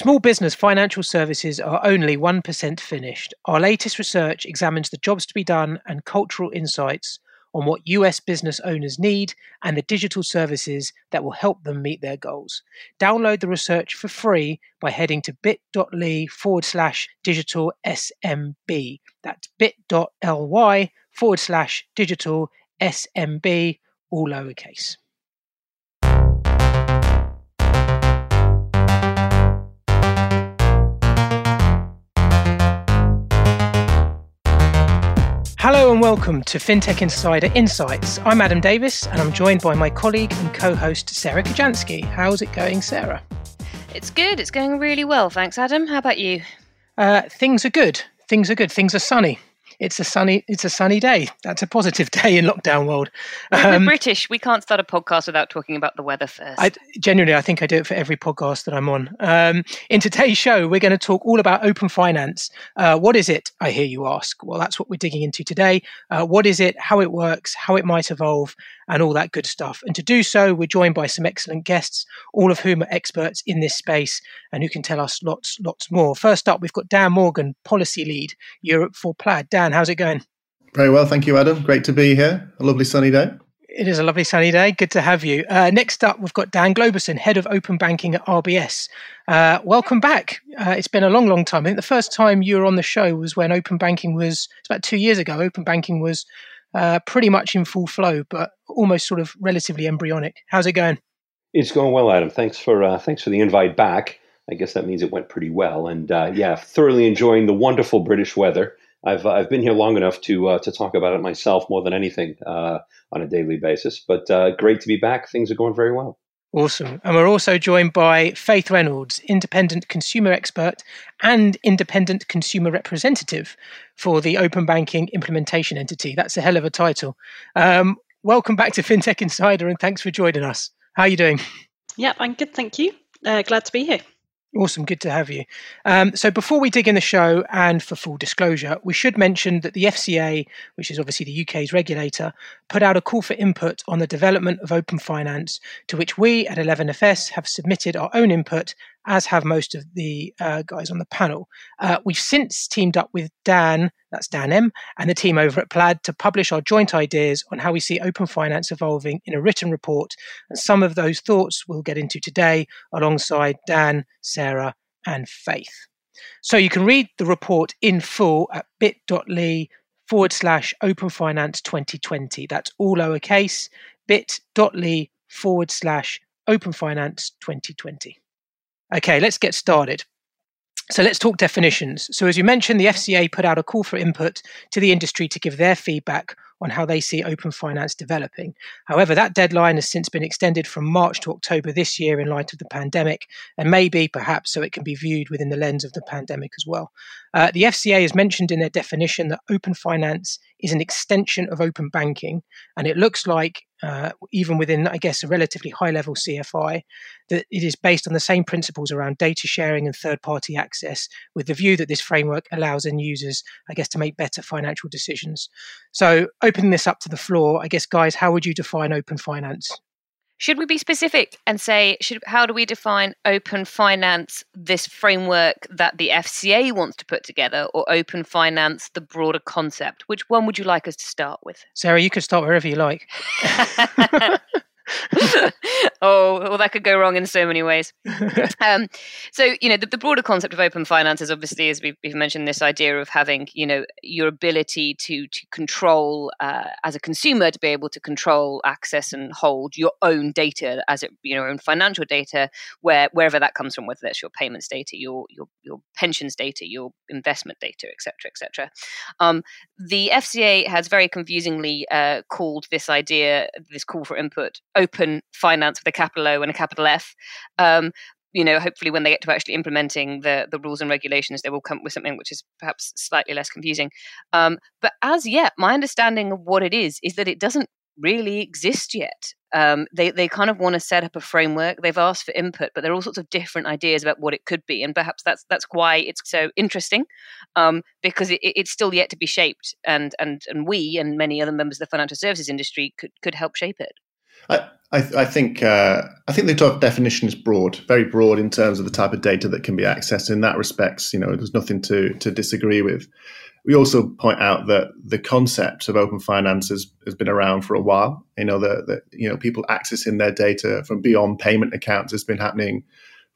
Small business financial services are only 1% finished. Our latest research examines the jobs to be done and cultural insights on what US business owners need and the digital services that will help them meet their goals. Download the research for free by heading to bit.ly forward slash digital SMB. That's bit.ly forward slash digital SMB, all lowercase. Hello and welcome to FinTech Insider Insights. I'm Adam Davis and I'm joined by my colleague and co host Sarah Kocianski. How's it going, Sarah? It's good. It's going really well. Thanks, Adam. How about you? Uh, things are good. Things are good. Things are sunny it's a sunny it's a sunny day. That's a positive day in lockdown world. Um, We're British. We can't start a podcast without talking about the weather first. I, genuinely, I think I do it for every podcast that I'm on. Um, in today's show, we're going to talk all about open finance. Uh, what is it? I hear you ask. Well, that's what we're digging into today. Uh, what is it? How it works? How it might evolve? And all that good stuff. And to do so, we're joined by some excellent guests, all of whom are experts in this space and who can tell us lots, lots more. First up, we've got Dan Morgan, Policy Lead, Europe for Plaid. Dan, how's it going? Very well, thank you, Adam. Great to be here. A lovely sunny day. It is a lovely sunny day. Good to have you. Uh, next up, we've got Dan Globerson, Head of Open Banking at RBS. Uh, welcome back. Uh, it's been a long, long time. I think the first time you were on the show was when Open Banking was, it's about two years ago, Open Banking was uh, pretty much in full flow, but almost sort of relatively embryonic. How's it going? It's going well, Adam. Thanks for uh, thanks for the invite back. I guess that means it went pretty well, and uh, yeah, thoroughly enjoying the wonderful British weather. I've uh, I've been here long enough to uh, to talk about it myself more than anything uh, on a daily basis. But great to be back. Things are going very well. Awesome. And we're also joined by Faith Reynolds, independent consumer expert and independent consumer representative for the open banking implementation entity. That's a hell of a title. Um, welcome back to FinTech Insider and thanks for joining us. How are you doing? Yeah, I'm good. Thank you. Uh, glad to be here. Awesome, good to have you. Um, so, before we dig in the show, and for full disclosure, we should mention that the FCA, which is obviously the UK's regulator, put out a call for input on the development of open finance, to which we at 11FS have submitted our own input as have most of the uh, guys on the panel. Uh, we've since teamed up with Dan, that's Dan M, and the team over at Plaid to publish our joint ideas on how we see open finance evolving in a written report. And some of those thoughts we'll get into today alongside Dan, Sarah, and Faith. So you can read the report in full at bit.ly forward slash open finance 2020. That's all lowercase bit.ly forward slash open finance 2020. Okay, let's get started. So let's talk definitions. So, as you mentioned, the FCA put out a call for input to the industry to give their feedback on how they see open finance developing. However, that deadline has since been extended from March to October this year in light of the pandemic, and maybe perhaps so it can be viewed within the lens of the pandemic as well. Uh, the FCA has mentioned in their definition that open finance is an extension of open banking, and it looks like, uh, even within, I guess, a relatively high level CFI, that it is based on the same principles around data sharing and third party access, with the view that this framework allows end users, I guess, to make better financial decisions. So, opening this up to the floor, I guess, guys, how would you define open finance? Should we be specific and say, should, how do we define open finance, this framework that the FCA wants to put together, or open finance, the broader concept? Which one would you like us to start with? Sarah, you can start wherever you like. oh, well, that could go wrong in so many ways. Um, so, you know, the, the, broader concept of open finance is obviously, as we've, we've, mentioned, this idea of having, you know, your ability to to control uh, as a consumer to be able to control, access, and hold your own data as it, you know, own financial data, where wherever that comes from, whether that's your payments data, your your your pensions data, your investment data, etc., etc. Um, the FCA has very confusingly uh, called this idea, this call for input, open finance with a capital O and a capital F. Um, you know, hopefully when they get to actually implementing the the rules and regulations, they will come with something which is perhaps slightly less confusing. Um, but as yet, my understanding of what it is is that it doesn't really exist yet. Um, they they kind of want to set up a framework. They've asked for input, but there are all sorts of different ideas about what it could be, and perhaps that's that's why it's so interesting, um, because it, it's still yet to be shaped, and and and we and many other members of the financial services industry could could help shape it. I, I, I think uh, I think the definition is broad, very broad in terms of the type of data that can be accessed. In that respects, you know, there's nothing to to disagree with. We also point out that the concept of open finance has, has been around for a while. You know, that you know people accessing their data from beyond payment accounts has been happening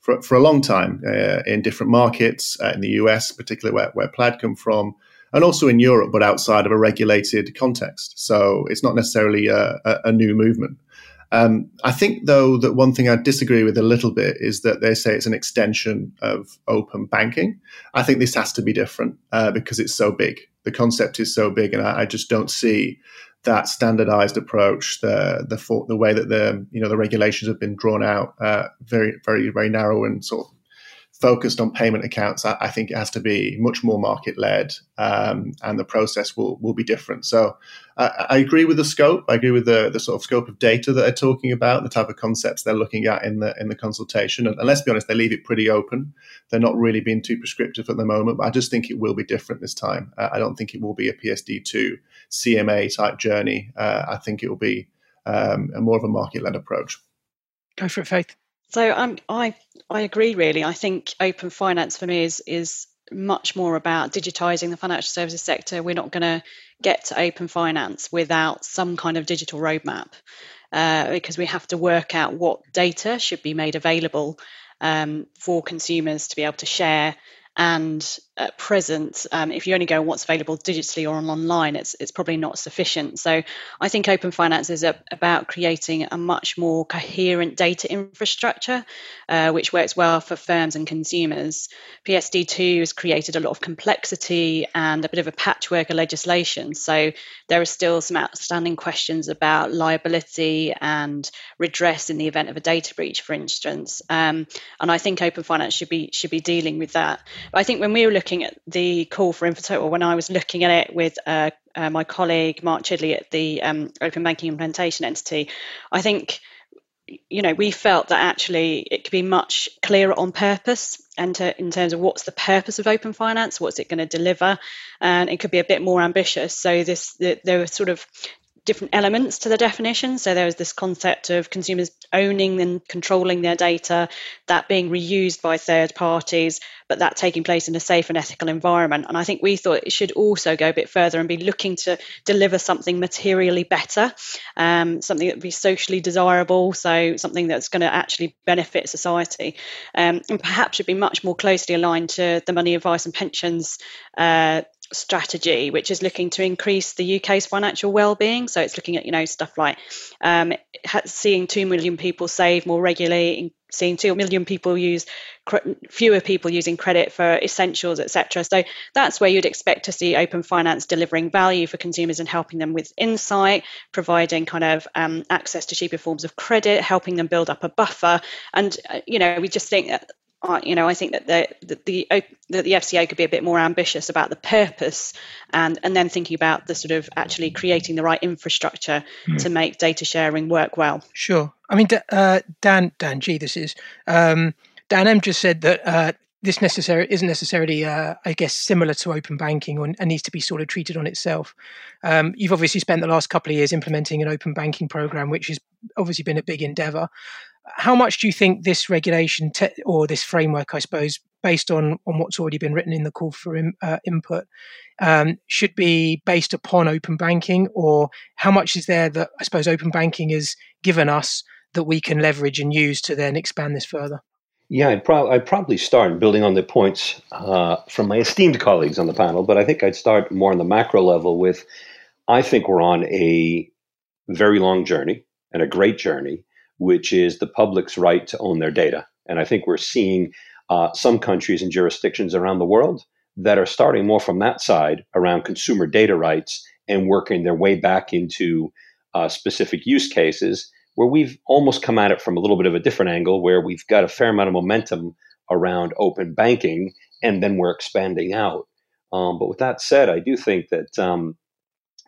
for, for a long time uh, in different markets, uh, in the US, particularly where, where Plaid come from, and also in Europe, but outside of a regulated context. So it's not necessarily a, a, a new movement. Um, I think, though, that one thing I disagree with a little bit is that they say it's an extension of open banking. I think this has to be different uh, because it's so big. The concept is so big, and I, I just don't see that standardized approach, the the the way that the you know the regulations have been drawn out, uh, very very very narrow and sort of focused on payment accounts, I, I think it has to be much more market led, um, and the process will will be different. So I agree with the scope. I agree with the the sort of scope of data that they're talking about, the type of concepts they're looking at in the in the consultation. And, and let's be honest, they leave it pretty open. They're not really being too prescriptive at the moment, but I just think it will be different this time. Uh, I don't think it will be a PSD two CMA type journey. Uh, I think it will be um, a more of a market led approach. Go for it, Faith. So um, I I agree. Really, I think open finance for me is is much more about digitizing the financial services sector. We're not going to get to open finance without some kind of digital roadmap uh, because we have to work out what data should be made available um, for consumers to be able to share and at present, um, if you only go on what's available digitally or online, it's it's probably not sufficient. So I think open finance is a, about creating a much more coherent data infrastructure, uh, which works well for firms and consumers. PSD2 has created a lot of complexity and a bit of a patchwork of legislation. So there are still some outstanding questions about liability and redress in the event of a data breach, for instance. Um, and I think open finance should be should be dealing with that. But I think when we were looking at the call for InfoTotal, when I was looking at it with uh, uh, my colleague Mark Chidley at the um, Open Banking Implementation Entity, I think you know we felt that actually it could be much clearer on purpose and to, in terms of what's the purpose of open finance what's it going to deliver and it could be a bit more ambitious. So this the, there were sort of different elements to the definition. So there was this concept of consumers owning and controlling their data, that being reused by third parties, but that taking place in a safe and ethical environment. And I think we thought it should also go a bit further and be looking to deliver something materially better, um, something that would be socially desirable, so something that's going to actually benefit society, um, and perhaps should be much more closely aligned to the money advice and pensions uh, strategy, which is looking to increase the UK's financial well-being. So it's looking at you know stuff like um, seeing two million people save more regularly, seeing two million people use fewer people using credit for essentials, etc. So that's where you'd expect to see open finance delivering value for consumers and helping them with insight, providing kind of um, access to cheaper forms of credit, helping them build up a buffer, and uh, you know we just think that you know, I think that the, the the the FCA could be a bit more ambitious about the purpose, and and then thinking about the sort of actually creating the right infrastructure mm. to make data sharing work well. Sure. I mean, uh, Dan Dan G. This is um, Dan M. Just said that uh, this necessary isn't necessarily, uh, I guess, similar to open banking or, and needs to be sort of treated on itself. Um, you've obviously spent the last couple of years implementing an open banking program, which has obviously been a big endeavor how much do you think this regulation te- or this framework, I suppose, based on on what's already been written in the call for in, uh, input, um, should be based upon open banking, or how much is there that I suppose open banking has given us that we can leverage and use to then expand this further? Yeah, I'd, pro- I'd probably start building on the points uh, from my esteemed colleagues on the panel, but I think I'd start more on the macro level with I think we're on a very long journey and a great journey which is the public's right to own their data. And I think we're seeing uh, some countries and jurisdictions around the world that are starting more from that side around consumer data rights and working their way back into uh, specific use cases where we've almost come at it from a little bit of a different angle where we've got a fair amount of momentum around open banking and then we're expanding out. Um, but with that said, I do think that um,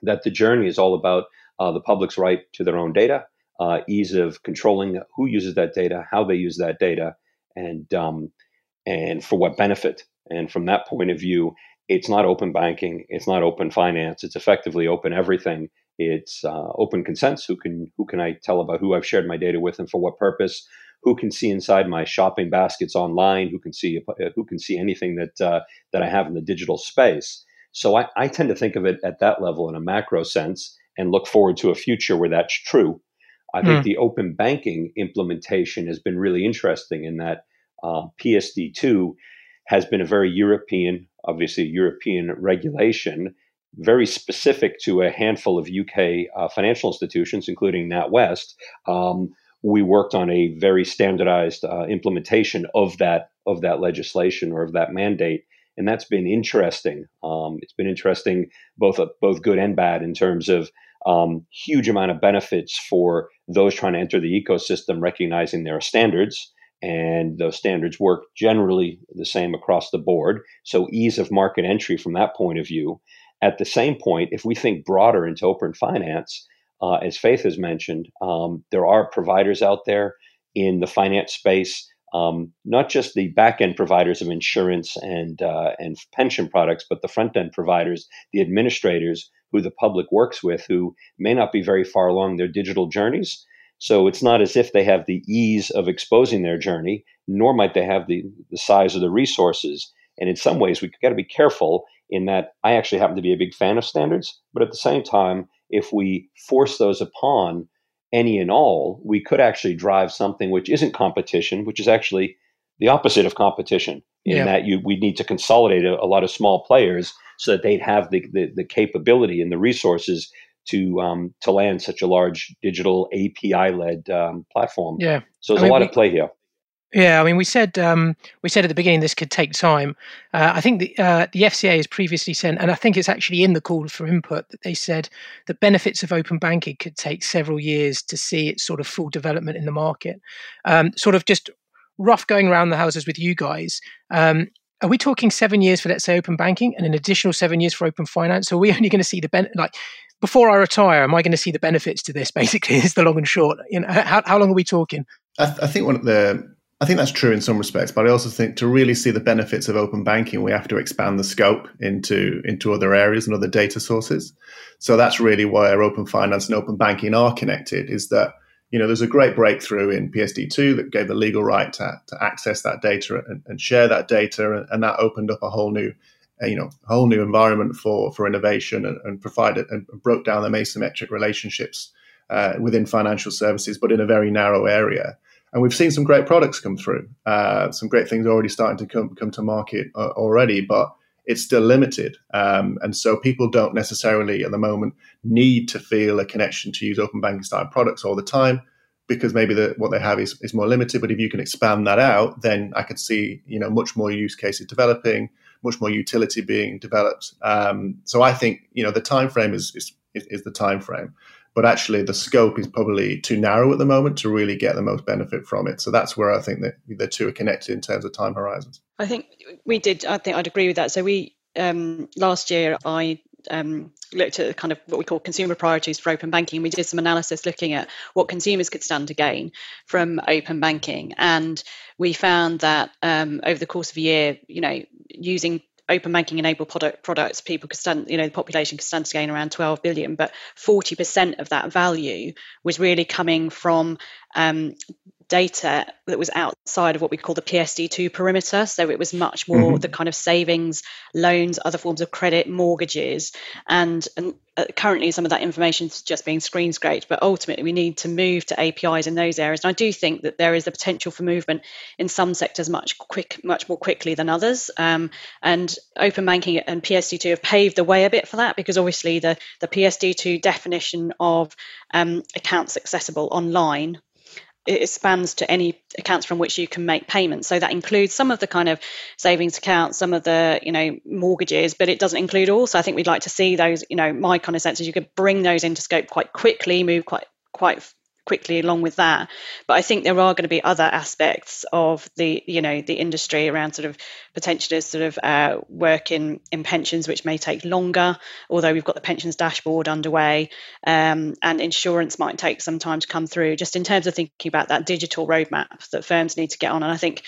that the journey is all about uh, the public's right to their own data uh, ease of controlling who uses that data, how they use that data, and um, and for what benefit. And from that point of view, it's not open banking, it's not open finance, it's effectively open everything. It's uh, open consents. Who can who can I tell about who I've shared my data with and for what purpose? Who can see inside my shopping baskets online? Who can see who can see anything that uh, that I have in the digital space? So I, I tend to think of it at that level in a macro sense and look forward to a future where that's true. I think hmm. the open banking implementation has been really interesting in that uh, PSD2 has been a very European, obviously European regulation, very specific to a handful of UK uh, financial institutions, including NatWest. Um, we worked on a very standardized uh, implementation of that of that legislation or of that mandate, and that's been interesting. Um, it's been interesting, both both good and bad, in terms of um, huge amount of benefits for those trying to enter the ecosystem, recognizing there are standards and those standards work generally the same across the board. So ease of market entry from that point of view. At the same point, if we think broader into open finance, uh, as Faith has mentioned, um, there are providers out there in the finance space, um, not just the back end providers of insurance and uh, and pension products, but the front end providers, the administrators who the public works with, who may not be very far along their digital journeys. So it's not as if they have the ease of exposing their journey, nor might they have the, the size of the resources. And in some ways, we've got to be careful in that I actually happen to be a big fan of standards, but at the same time, if we force those upon any and all, we could actually drive something which isn't competition, which is actually the opposite of competition. In yeah. that you we need to consolidate a, a, lot of small players so that they'd have the, the, the capability and the resources to um, to land such a large digital API led um, platform. Yeah. So there's I mean, a lot we, of play here. Yeah, I mean, we said um, we said at the beginning this could take time. Uh, I think the uh, the FCA has previously sent, and I think it's actually in the call for input that they said the benefits of open banking could take several years to see its sort of full development in the market. Um, sort of just rough going around the houses with you guys. Um, are we talking seven years for let's say open banking and an additional seven years for open finance? Are we only going to see the like before I retire, am I going to see the benefits to this? Basically, is the long and short. You know, how, how long are we talking? I, th- I think one of the I think that's true in some respects, but I also think to really see the benefits of open banking, we have to expand the scope into into other areas and other data sources. So that's really our open finance and open banking are connected. Is that you know there's a great breakthrough in PSD2 that gave the legal right to, to access that data and, and share that data, and, and that opened up a whole new you know whole new environment for for innovation and, and provided and broke down the asymmetric relationships uh, within financial services, but in a very narrow area. And we've seen some great products come through, uh, some great things already starting to come come to market uh, already, but it's still limited. Um, and so people don't necessarily at the moment need to feel a connection to use open banking style products all the time because maybe the, what they have is, is more limited. But if you can expand that out, then I could see you know much more use cases developing much more utility being developed. Um, so I think you know the time frame is, is is the time frame, but actually the scope is probably too narrow at the moment to really get the most benefit from it. So that's where I think that the two are connected in terms of time horizons. I think we did. I think I'd agree with that. So we um, last year I um, looked at kind of what we call consumer priorities for open banking. We did some analysis looking at what consumers could stand to gain from open banking, and we found that um, over the course of a year, you know, using open banking enabled product products, people could stand, you know, the population could stand to gain around 12 billion, but 40% of that value was really coming from um, data that was outside of what we call the PSD2 perimeter. So it was much more mm-hmm. the kind of savings, loans, other forms of credit, mortgages, and, and uh, currently some of that information is just being screen scraped. But ultimately, we need to move to APIs in those areas. And I do think that there is the potential for movement in some sectors much quick, much more quickly than others. Um, and open banking and PSD2 have paved the way a bit for that because obviously the the PSD2 definition of um, accounts accessible online it expands to any accounts from which you can make payments. So that includes some of the kind of savings accounts, some of the you know mortgages, but it doesn't include all. So I think we'd like to see those. You know, my kind of sense is you could bring those into scope quite quickly, move quite quite quickly along with that. But I think there are going to be other aspects of the you know the industry around sort of potentially sort of uh, work in in pensions, which may take longer. Although we've got the pensions dashboard underway, um, and insurance might take some time to come through. Just in terms of thinking about that digital roadmap that firms need to get on, and I think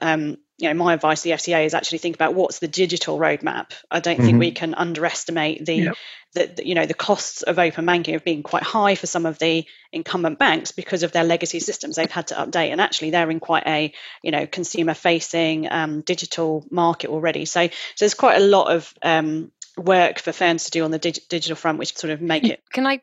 um, you know, my advice to the FCA is actually think about what's the digital roadmap. I don't mm-hmm. think we can underestimate the, yep. the, the, you know, the costs of open banking have been quite high for some of the incumbent banks because of their legacy systems they've had to update, and actually they're in quite a, you know, consumer-facing um, digital market already. So, so there's quite a lot of um, work for firms to do on the dig- digital front, which sort of make it. Can I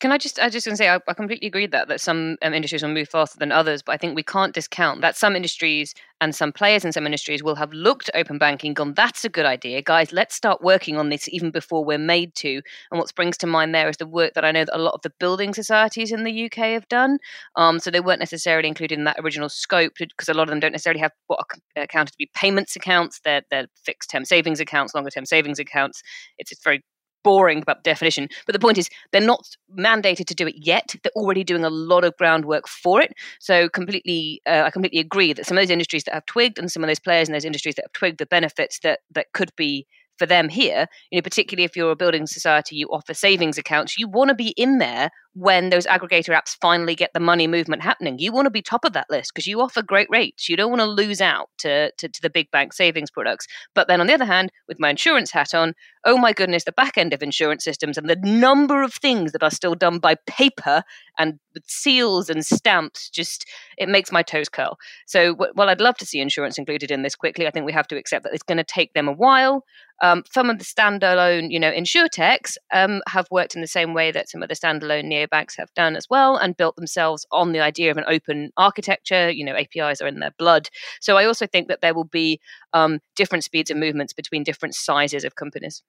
can I just, I just going to say, I, I, completely agree that that some um, industries will move faster than others, but I think we can't discount that some industries and some players in some industries will have looked at open banking, gone, that's a good idea, guys. Let's start working on this even before we're made to. And what springs to mind there is the work that I know that a lot of the building societies in the UK have done. Um, so they weren't necessarily included in that original scope because a lot of them don't necessarily have what are accounted to be payments accounts. They're, they're fixed term savings accounts, longer term savings accounts. It's, it's very boring about definition. But the point is, they're not mandated to do it yet. They're already doing a lot of groundwork for it. So completely, uh, I completely agree that some of those industries that have twigged and some of those players in those industries that have twigged the benefits that that could be for them here, you know, particularly if you're a building society, you offer savings accounts, you want to be in there when those aggregator apps finally get the money movement happening. You want to be top of that list because you offer great rates. You don't want to lose out to, to, to, the big bank savings products. But then on the other hand, with my insurance hat on, oh my goodness, the back end of insurance systems and the number of things that are still done by paper and with seals and stamps just it makes my toes curl. So while I'd love to see insurance included in this quickly, I think we have to accept that it's going to take them a while. Um, some of the standalone, you know, insurtechs um, have worked in the same way that some of the standalone neobanks have done as well, and built themselves on the idea of an open architecture. You know, APIs are in their blood. So I also think that there will be um, different speeds and movements between different sizes of companies.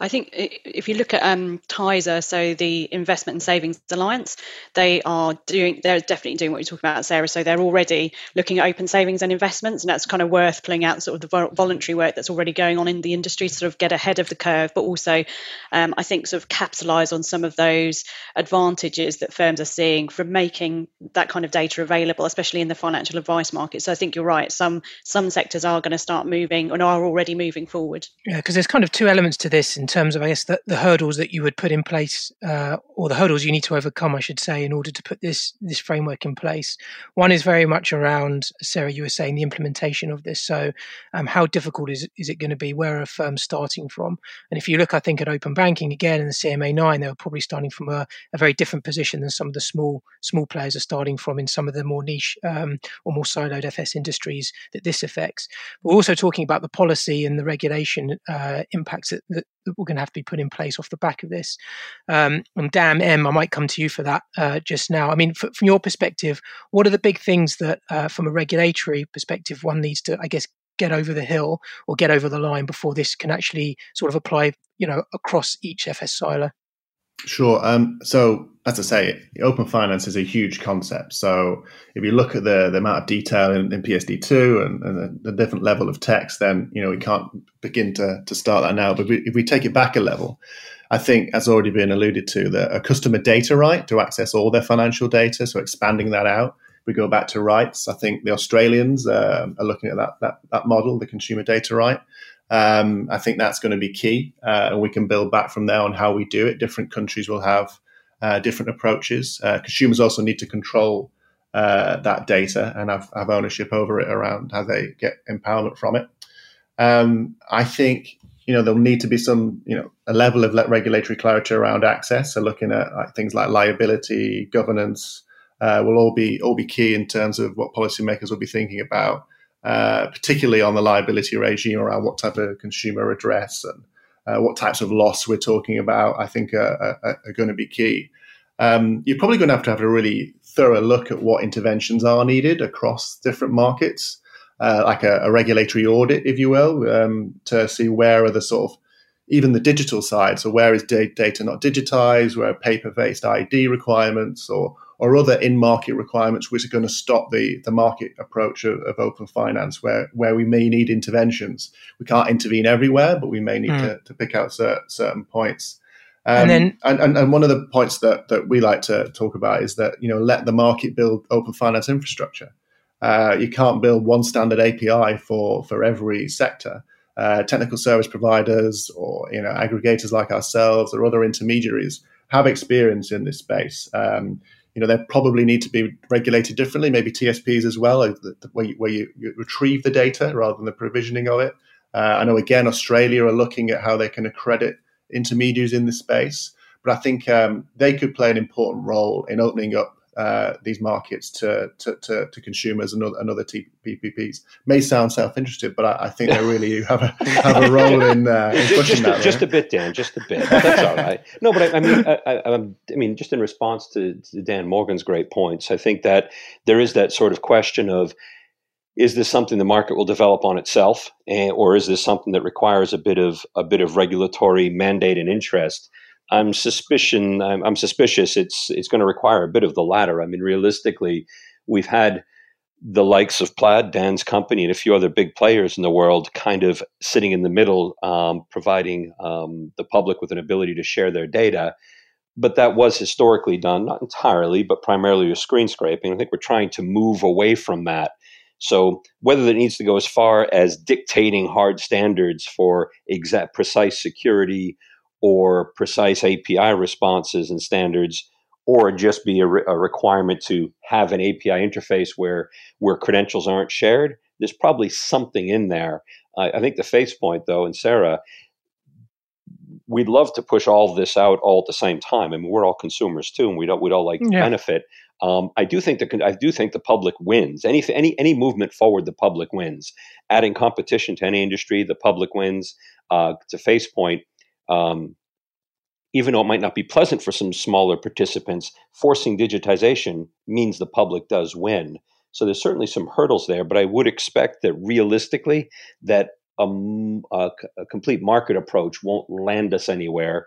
I think if you look at um, TISA, so the Investment and Savings Alliance, they are doing, they're definitely doing what you're talking about, Sarah. So they're already looking at open savings and investments, and that's kind of worth pulling out sort of the voluntary work that's already going on in the industry to sort of get ahead of the curve, but also um, I think sort of capitalise on some of those advantages that firms are seeing from making that kind of data available, especially in the financial advice market. So I think you're right. Some some sectors are going to start moving and are already moving forward. Yeah, because there's kind of two elements to this in terms of, I guess, the, the hurdles that you would put in place, uh, or the hurdles you need to overcome, I should say, in order to put this this framework in place. One is very much around, Sarah, you were saying the implementation of this. So, um, how difficult is is it going to be? Where are firms starting from? And if you look, I think at open banking again in the CMA nine, they were probably starting from a, a very different position than some of the small small players are starting from in some of the more niche um, or more siloed FS industries that this affects. We're also talking about the policy and the regulation uh, impacts that, that that we're going to have to be put in place off the back of this. Um, and Dan M, I might come to you for that uh, just now. I mean, f- from your perspective, what are the big things that, uh, from a regulatory perspective, one needs to, I guess, get over the hill or get over the line before this can actually sort of apply, you know, across each FS silo? Sure. Um, so, as I say, open finance is a huge concept. So, if you look at the, the amount of detail in, in PSD2 and, and the, the, different level of text, then you know we can't begin to, to start that now. But if we, if we take it back a level, I think, as already been alluded to, that a customer data right to access all their financial data, so expanding that out. We go back to rights, I think the Australians uh, are looking at that, that that model, the consumer data right. Um, I think that's going to be key, uh, and we can build back from there on how we do it. Different countries will have uh, different approaches. Uh, consumers also need to control uh, that data and have, have, ownership over it around how they get empowerment from it. Um, I think you know there'll need to be some you know a level of regulatory clarity around access. So looking at like, things like liability, governance. Uh, will all be all be key in terms of what policymakers will be thinking about uh, particularly on the liability regime around what type of consumer address and uh, what types of loss we're talking about, I think are, are, are going to be key. Um, you're probably going to have to have a really thorough look at what interventions are needed across different markets, uh, like a, a, regulatory audit, if you will, um, to see where are the sort of even the digital side. So where is data not digitized? Where are paper-based ID requirements or or other in-market requirements which are going to stop the, the market approach of, of open finance where, where we may need interventions. We can't intervene everywhere, but we may need mm. to, to pick out certain, certain points. Um, and then, and, and, and, one of the points that, that we like to talk about is that you know let the market build open finance infrastructure. Uh, you can't build one standard API for for every sector. Uh, technical service providers or you know aggregators like ourselves or other intermediaries have experience in this space. Um, you know, they probably need to be regulated differently, maybe TSPs as well, uh, where you, where you, you retrieve the data rather than the provisioning of it. Uh, I know, again, Australia are looking at how they can accredit intermediaries in this space, but I think um, they could play an important role in opening up uh, these markets to, to, to, to, consumers and other, and other TPPs. May sound self-interested, but I, I think they really have a have a role in, uh, in pushing just, that. Just right? a bit, Dan. Just a bit. That's all right. No, but I, I mean, I, I, I, mean, just in response to, to Dan Morgan's great points, I think that there is that sort of question of is this something the market will develop on itself, and, or is this something that requires a bit of a bit of regulatory mandate and interest? I'm suspicion. I'm, I'm suspicious. It's it's going to require a bit of the latter. I mean, realistically, we've had the likes of Plaid, Dan's company, and a few other big players in the world kind of sitting in the middle, um, providing um, the public with an ability to share their data. But that was historically done, not entirely, but primarily with screen scraping. I think we're trying to move away from that. So whether it needs to go as far as dictating hard standards for exact precise security or precise API responses and standards, or just be a, re- a, requirement to have an API interface where where credentials aren't shared. There's probably something in there. Uh, I think the Faith's point, though, and Sarah, we'd love to push all this out all at the same time. I mean, we're all consumers too, and we don't we'd all like to yeah. benefit. Um, I do think the I do think the public wins. Any any any movement forward, the public wins. Adding competition to any industry, the public wins. Uh, to Faith's point, um, even though it might not be pleasant for some smaller participants, forcing digitization means the public does win. So there's certainly some hurdles there, but I would expect that realistically, that a, a, a complete market approach won't land us anywhere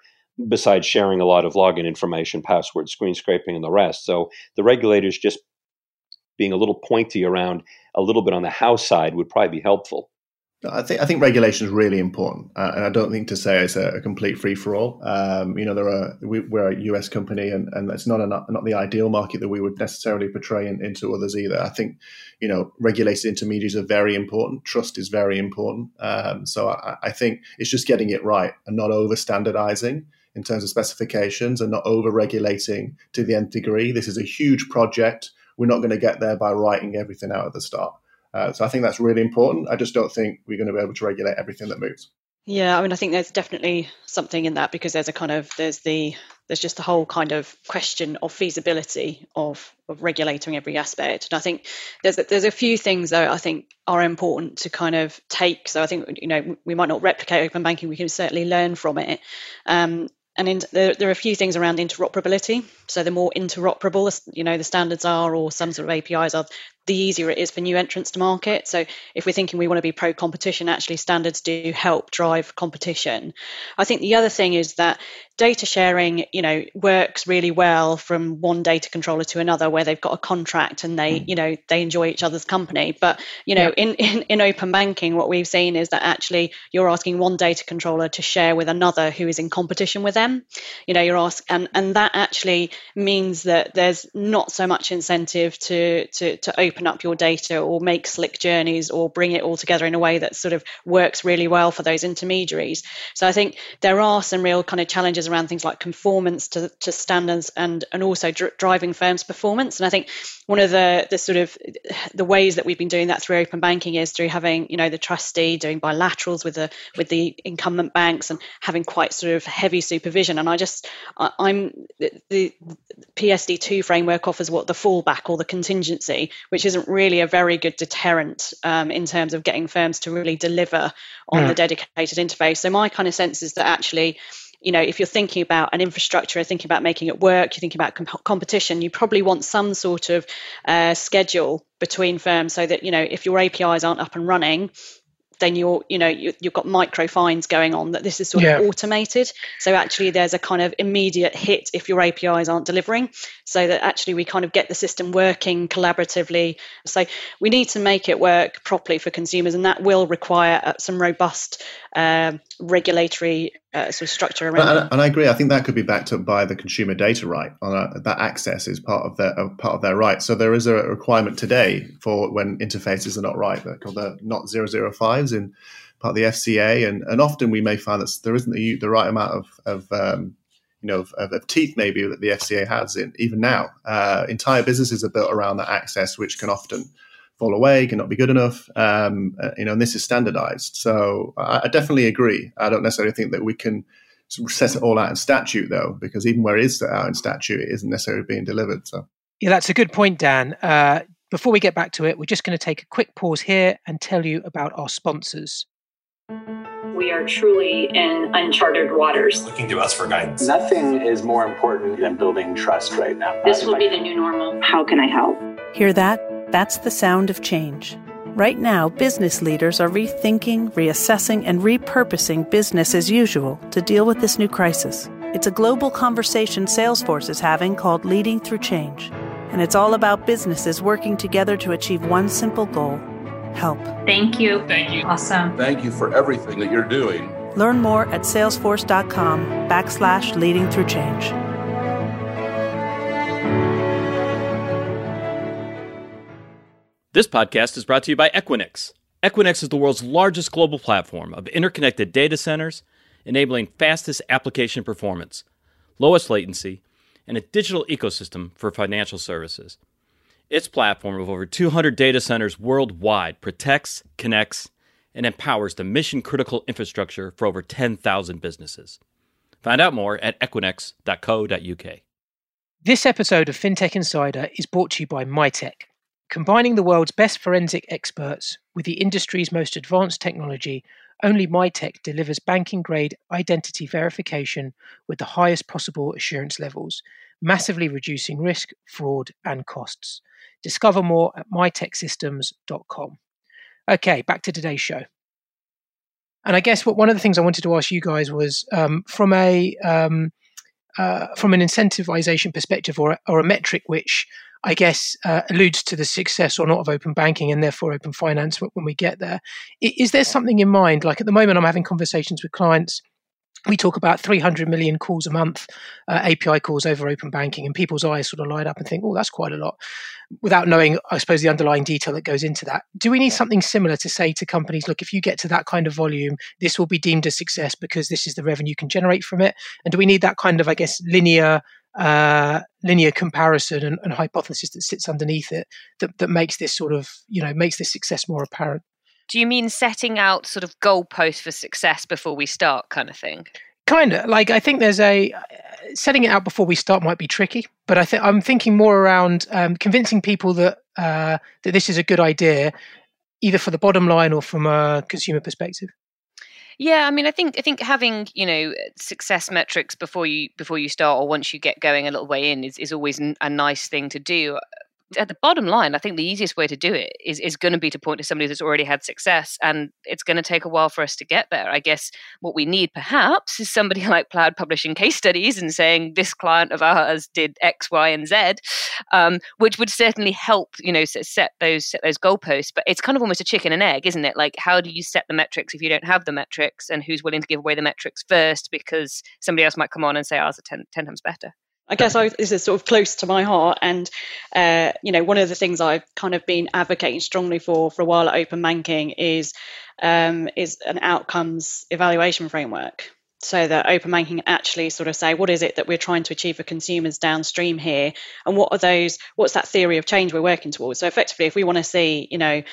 besides sharing a lot of login information, password, screen scraping, and the rest. So the regulators just being a little pointy around a little bit on the house side would probably be helpful. I think I think regulation is really important, uh, and I don't think to say it's a, a complete free for all. Um, you know, there are we, are a US company, and and it's not a, not the ideal market that we would necessarily portray in, into others either. I think you know regulated intermediaries are very important. Trust is very important. Um, so I, I, think it's just getting it right and not over standardizing in terms of specifications and not over regulating to the nth degree. This is a huge project. We're not going to get there by writing everything out at the start. Uh, so I think that's really important. I just don't think we're going to be able to regulate everything that moves. Yeah, I mean, I think there's definitely something in that because there's a kind of there's the there's just the whole kind of question of feasibility of of regulating every aspect. And I think there's there's a few things though I think are important to kind of take. So I think you know we might not replicate open banking, we can certainly learn from it. Um, and in, there, there, are a few things around interoperability. So the more interoperable, you know, the standards are, or some sort of APIs are, the easier it is for new entrants to market. So if we're thinking we want to be pro competition, actually standards do help drive competition. I think the other thing is that data sharing, you know, works really well from one data controller to another where they've got a contract and they, mm. you know, they enjoy each other's company. But, you know, yeah. in, in, in open banking, what we've seen is that actually you're asking one data controller to share with another who is in competition with them. You know, you're asking, and, and that actually means that there's not so much incentive to, to, to open open up your data or make slick journeys or bring it all together in a way that sort of works really well for those intermediaries. So I think there are some real kind of challenges around things like conformance to, to standards and and also dr- driving firms' performance. And I think one of the the sort of the ways that we've been doing that through open banking is through having you know the trustee doing bilaterals with the with the incumbent banks and having quite sort of heavy supervision. And I just I, am the, the PSD2 framework offers what the fallback or the contingency, which which isn't really a very good deterrent um, in terms of getting firms to really deliver on yeah. the dedicated interface. So my kind of sense is that actually you know, if you're thinking about an infrastructure, thinking about making it work, you're thinking about comp- competition, you probably want some sort of uh, schedule between firms so that, you know, if your APIs aren't up and running, then you're you know you, have got micro fines going on that this is sort yeah. of automated so actually there's a kind of immediate hit if your apis aren't delivering so that actually we kind of get the system working collaboratively so we need to make it work properly for consumers and that will require uh, some robust uh, regulatory uh, sort of structure around and, and, I agree. I think that could be backed up by the consumer data right. A, that access is part of their uh, part of their right. So there is a requirement today for when interfaces are not right. They're called the not 005s in part of the FCA, and, and often we may find that there isn't the, the right amount of, of um, you know, of, of, teeth maybe that the FCA has in even now. Uh, entire businesses are built around that access, which can often fall away, cannot be good enough. Um, uh, you know, and this is standardized. So I, I, definitely agree. I don't necessarily think that we can set it all out in statute, though, because even where it is set out in statute, it isn't necessarily being delivered. So yeah, that's a good point, Dan. Uh, before we get back to it, we're just going to take a quick pause here and tell you about our sponsors. We are truly in uncharted waters. Looking to us for guidance. Nothing is more important than building trust right now. This will be the new normal. How can I help? Hear that? That's the sound of change. Right now, business leaders are rethinking, reassessing, and repurposing business as usual to deal with this new crisis. It's a global conversation Salesforce is having called Leading Through Change. And it's all about businesses working together to achieve one simple goal help. Thank you. Thank you. Awesome. Thank you for everything that you're doing. Learn more at salesforce.com backslash leading through change. This podcast is brought to you by Equinix. Equinix is the world's largest global platform of interconnected data centers, enabling fastest application performance, lowest latency, and a digital ecosystem for financial services. Its platform of over 200 data centers worldwide protects, connects, and empowers the mission critical infrastructure for over 10,000 businesses. Find out more at equinix.co.uk. This episode of FinTech Insider is brought to you by Mitek Combining the world's best forensic experts with the industry's most advanced technology, only Mitek delivers banking grade identity verification with the highest possible assurance levels, massively reducing risk, fraud, and costs. Discover more at miteksystems.com. Okay, back to today's show. And I guess what one of the things I wanted to ask you guys was um, from a um, uh, from an incentivization perspective or, or a metric which I guess, uh, alludes to the success or not of open banking and therefore open finance when we get there. Is there something in mind? Like at the moment, I'm having conversations with clients. We talk about 300 million calls a month, uh, API calls over open banking, and people's eyes sort of light up and think, oh, that's quite a lot, without knowing, I suppose, the underlying detail that goes into that. Do we need something similar to say to companies, look, if you get to that kind of volume, this will be deemed a success because this is the revenue you can generate from it? And do we need that kind of, I guess, linear uh, linear comparison and, and, hypothesis that sits underneath it that, that makes this sort of you know makes this success more apparent do you mean setting out sort of goalposts for success before we start kind of thing? Kind of like i think there's a uh, setting it out before we start might be tricky but i think i'm thinking more around um, convincing people that uh, that this is a good idea either for the bottom line or from a consumer perspective. Yeah, I mean, I think I think having you know success metrics before you before you start or once you get going a little way in is, is always a nice thing to do at the bottom line, I think the easiest way to do it is, is going to be to point to somebody that's already had success. And it's going to take a while for us to get there. I guess what we need perhaps is somebody like Plaid publishing case studies and saying this client of ours did X, Y, and Z, um, which would certainly help, you know, set those set those goalposts. But it's kind of almost a chicken and egg, isn't it? Like, how do you set the metrics if you don't have the metrics? And who's willing to give away the metrics first because somebody else might come on and say ours are 10, 10 times better? I guess I, this is sort of close to my heart, and uh, you know, one of the things I've kind of been advocating strongly for for a while at Open Banking is um, is an outcomes evaluation framework, so that Open Banking actually sort of say what is it that we're trying to achieve for consumers downstream here, and what are those? What's that theory of change we're working towards? So effectively, if we want to see, you know,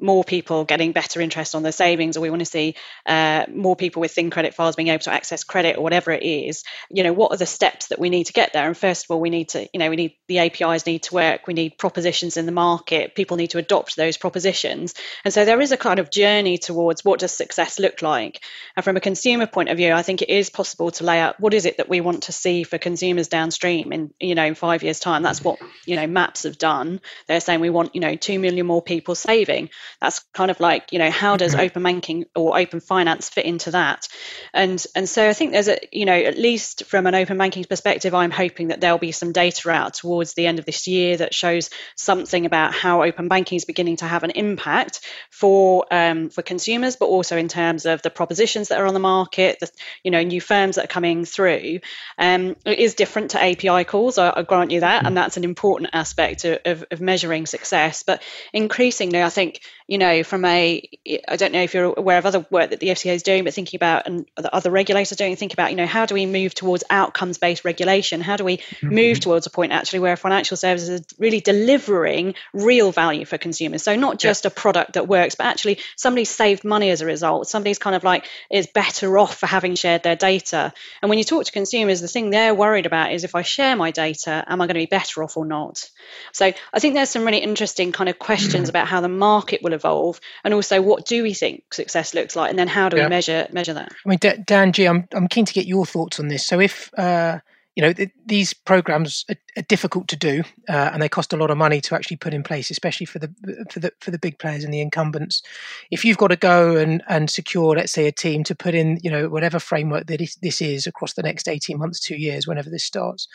more people getting better interest on their savings, or we want to see uh, more people with thin credit files being able to access credit, or whatever it is. You know, what are the steps that we need to get there? And first of all, we need to, you know, we need the APIs need to work. We need propositions in the market. People need to adopt those propositions. And so there is a kind of journey towards what does success look like. And from a consumer point of view, I think it is possible to lay out what is it that we want to see for consumers downstream in, you know, in five years' time. That's what you know MaPS have done. They're saying we want, you know, two million more people saving that's kind of like you know how does mm-hmm. open banking or open finance fit into that? And and so i think there's a you know at least from an open banking perspective i'm hoping that there'll be some data out towards the end of this year that shows something about how open banking is beginning to have an impact for um, for consumers but also in terms of the propositions that are on the market the you know new firms that are coming through. Um, it is different to api calls i, I grant you that and that's an important aspect of, of, of measuring success. But increasingly i think you know, from a, I don't know if you're aware of other work that the FCA is doing, but thinking about and the other regulators doing, think about, you know, how do we move towards outcomes based regulation? How do we mm-hmm. move towards a point actually where financial services are really delivering real value for consumers? So not just yeah. a product that works, but actually somebody saved money as a result. Somebody's kind of like is better off for having shared their data. And when you talk to consumers, the thing they're worried about is if I share my data, am I going to be better off or not? So I think there's some really interesting kind of questions about how the market will evolve, and also what do we think success looks like, and then how do yeah. we measure measure that? I mean, Dan G, I'm I'm keen to get your thoughts on this. So if uh, you know th- these programs are, are, difficult to do uh, and they cost a lot of money to actually put in place especially for the for the for the big players and the incumbents if you've got to go and and secure let's say a team to put in you know whatever framework that this is across the next 18 months 2 years whenever this starts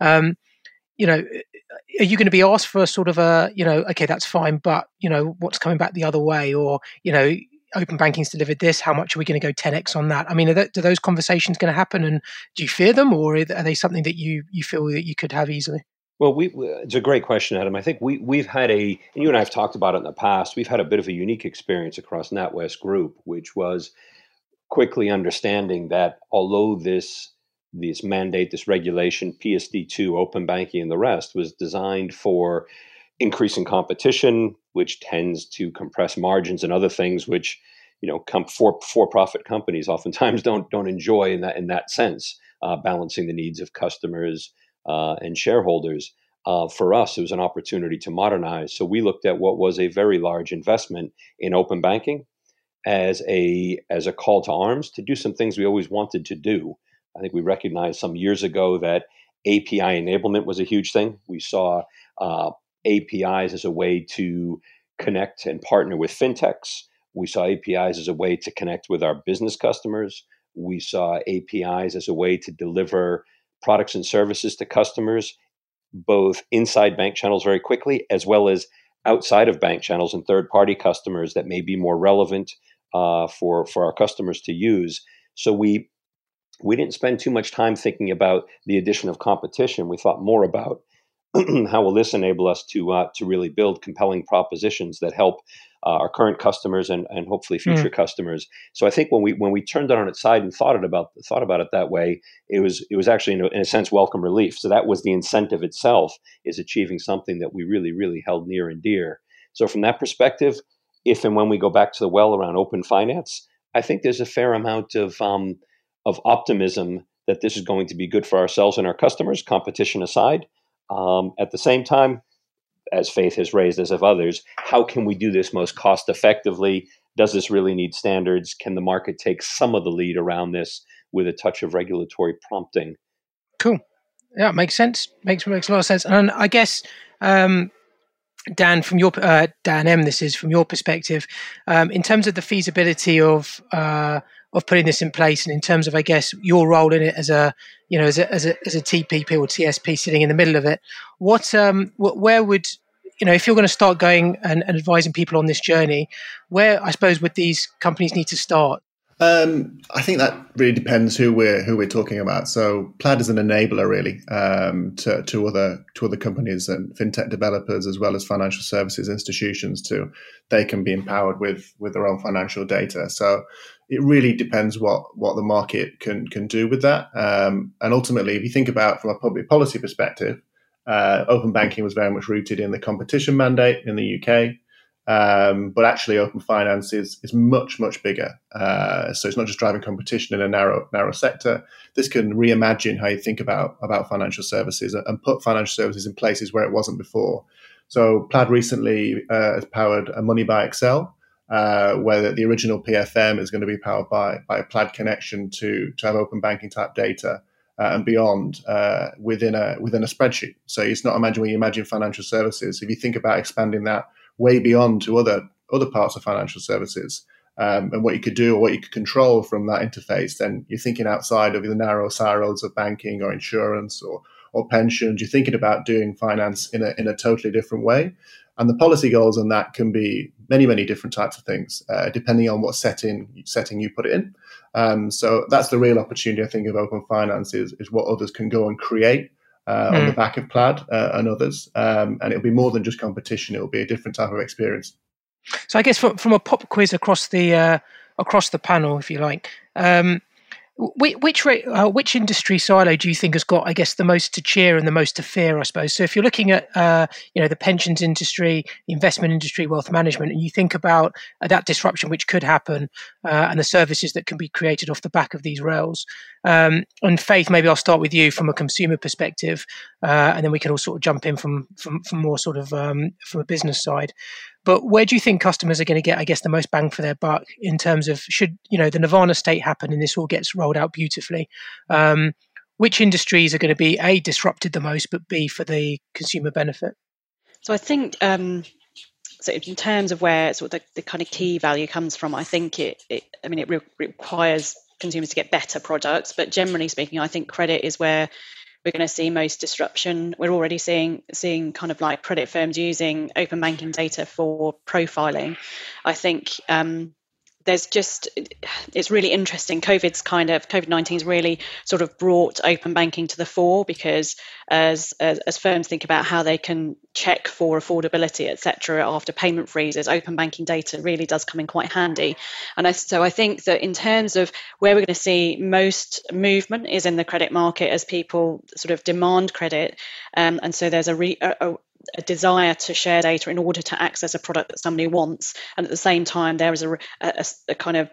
um, you know are you going to be asked for a sort of a you know okay that's fine but you know what's coming back the other way? Or you know open banking's delivered this how much are we going to go 10x on that? I mean are, that, are those conversations going to happen and do you fear them or are they something that you you feel that you could have easily? Well, we, it's a great question, Adam. I think we, we've had a, and you and I have talked about it in the past, we've had a bit of a unique experience across NatWest Group, which was quickly understanding that although this this mandate, this regulation, PSD2, open banking, and the rest was designed for increasing competition, which tends to compress margins and other things, which you know, come for for-profit companies oftentimes don't don't enjoy in that in that sense, uh, balancing the needs of customers uh, and shareholders. Uh, for us, it was an opportunity to modernize. So we looked at what was a very large investment in open banking as a as a call to arms to do some things we always wanted to do. I think we recognized some years ago that API enablement was a huge thing. We saw uh, APIs as a way to connect and partner with fintechs. We saw APIs as a way to connect with our business customers. We saw APIs as a way to deliver products and services to customers, both inside bank channels very quickly, as well as outside of bank channels and third party customers that may be more relevant uh, for, for our customers to use. So we we didn't spend too much time thinking about the addition of competition. We thought more about how will this enable us to uh, to really build compelling propositions that help uh, our current customers and, and hopefully hmm. future mm. customers. So I think when we when we turned it on its side and thought it about thought about it that way, it was it was actually in a, in a sense welcome relief. So that was the incentive itself is achieving something that we really really held near and dear. So from that perspective, if and when we go back to the well around open finance, I think there's a fair amount of um, of optimism that this is going to be good for ourselves and our customers, competition aside. Um, at the same time, as Faith has raised, as of others, how can we do this most cost effectively? Does this really need standards? Can the market take some of the lead around this with a touch of regulatory prompting? Cool. Yeah, makes sense. Makes makes a lot of sense. And I guess um, Dan, from your uh, Dan M, this is from your perspective, um, in terms of the feasibility of uh, of putting this in place, and in terms of, I guess, your role in it as a you know as a as a, as a TPP or TSP sitting in the middle of it, what um what, where would you know if you're going to start going and, and advising people on this journey, where I suppose would these companies need to start? Um, I think that really depends who we're who we're talking about. So Plaid is an enabler really um, to, to other to other companies and fintech developers as well as financial services institutions to they can be empowered with with their own financial data. So it really depends what what the market can can do with that. Um, and ultimately, if you think about from a public policy perspective, uh, open banking was very much rooted in the competition mandate in the UK. Um, but actually, open finance is is much much bigger. Uh, so it's not just driving competition in a narrow narrow sector. This can reimagine how you think about about financial services and put financial services in places where it wasn't before. So Plaid recently uh, has powered a Money by Excel, uh, where the original PFM is going to be powered by by a Plaid connection to to have open banking type data. Uh, and beyond uh, within a within a spreadsheet. So it's not imagine when you imagine financial services. If you think about expanding that way beyond to other other parts of financial services um, and what you could do or what you could control from that interface, then you're thinking outside of the narrow silos of banking or insurance or or pensions. You're thinking about doing finance in a in a totally different way. And the policy goals on that can be many, many different types of things, uh, depending on what setting setting you put it in. Um, so that's the real opportunity, I think, of open finance is, is what others can go and create uh, mm. on the hmm. back of Plaid uh, and others. Um, and it'll be more than just competition; it'll be a different type of experience. So I guess from from a pop quiz across the uh, across the panel, if you like. Um, which uh, which industry silo do you think has got, I guess, the most to cheer and the most to fear? I suppose. So if you're looking at, uh, you know, the pensions industry, the investment industry, wealth management, and you think about uh, that disruption which could happen uh, and the services that can be created off the back of these rails. Um, and Faith, maybe I'll start with you from a consumer perspective, uh, and then we can all sort of jump in from from, from more sort of um, from a business side. But where do you think customers are going to get, I guess, the most bang for their buck in terms of should you know the Nirvana state happen and this all gets rolled out beautifully? Um, which industries are going to be a disrupted the most, but b for the consumer benefit? So I think um, so in terms of where sort of the, the, kind of key value comes from, I think it, it I mean it re- requires consumers to get better products, but generally speaking, I think credit is where we're going to see most disruption. We're already seeing seeing kind of like credit firms using open banking data for profiling. I think um, there's just it's really interesting. Covid's kind of covid-19's really sort of brought open banking to the fore because as as, as firms think about how they can check for affordability etc after payment freezes open banking data really does come in quite handy. And I, so i think that in terms of where we're going to see most movement is in the credit market as people sort of demand credit. Um, and so there's a, re, a, a desire to share data in order to access a product that somebody wants, and at the same time there is a, a, a kind of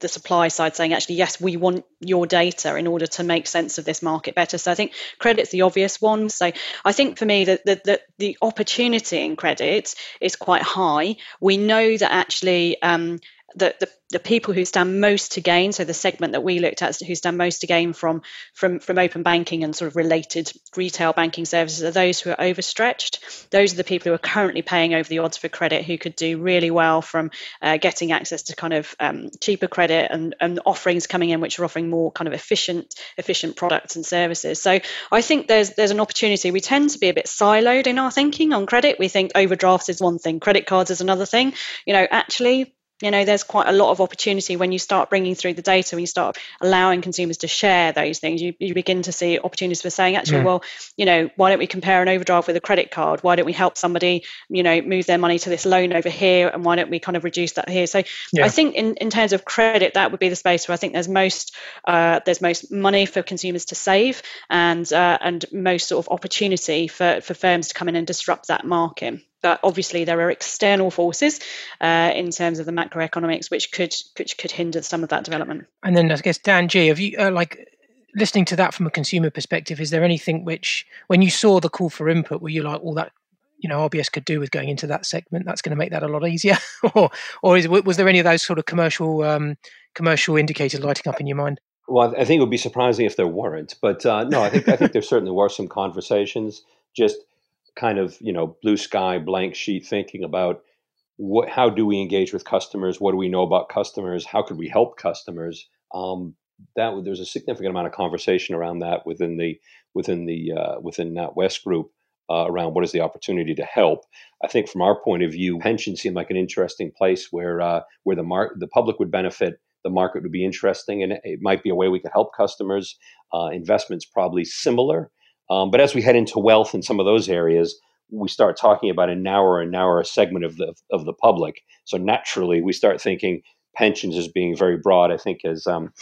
the supply side saying actually yes we want your data in order to make sense of this market better. So i think credit's the obvious one. So i think for me that the, the, the, opportunity in credit is quite high. We know that actually um, the, the, the people who stand most to gain, so the segment that we looked at who stand most to gain from from from open banking and sort of related retail banking services are those who are overstretched. Those are the people who are currently paying over the odds for credit who could do really well from uh, getting access to kind of um, cheaper credit and, and offerings coming in which are offering more kind of efficient efficient products and services. So I think there's there's an opportunity. We tend to be a bit siloed in our thinking on credit. We think overdrafts is one thing, credit cards is another thing. You know, actually you know there's quite a lot of opportunity when you start bringing through the data when you start allowing consumers to share those things you, you begin to see opportunities for saying actually yeah. well you know why don't we compare an overdraft with a credit card why don't we help somebody you know move their money to this loan over here and why don't we kind of reduce that here so yeah. i think in, in terms of credit that would be the space where i think there's most uh, there's most money for consumers to save and uh, and most sort of opportunity for for firms to come in and disrupt that market but obviously there are external forces uh, in terms of the macroeconomics which could which could hinder some of that development. And then I guess Dan G, have you uh, like listening to that from a consumer perspective? Is there anything which, when you saw the call for input, were you like, all that you know RBS could do with going into that segment? That's going to make that a lot easier, or or is, was there any of those sort of commercial um, commercial indicators lighting up in your mind? Well, I think it would be surprising if there weren't, but uh, no, I think I think there certainly were some conversations. Just kind of you know blue sky blank sheet thinking about what how do we engage with customers what do we know about customers how could we help customers um, that there's a significant amount of conversation around that within the within the uh, within NatWest group uh, around what is the opportunity to help. I think from our point of view, pensions seem like an interesting place where uh, where the mark the public would benefit, the market would be interesting, and it might be a way we could help customers. Uh, investments probably similar, um, but as we head into wealth and some of those areas, we start talking about a narrower and narrower segment of the of the public. So naturally, we start thinking pensions as being very broad. I think as um,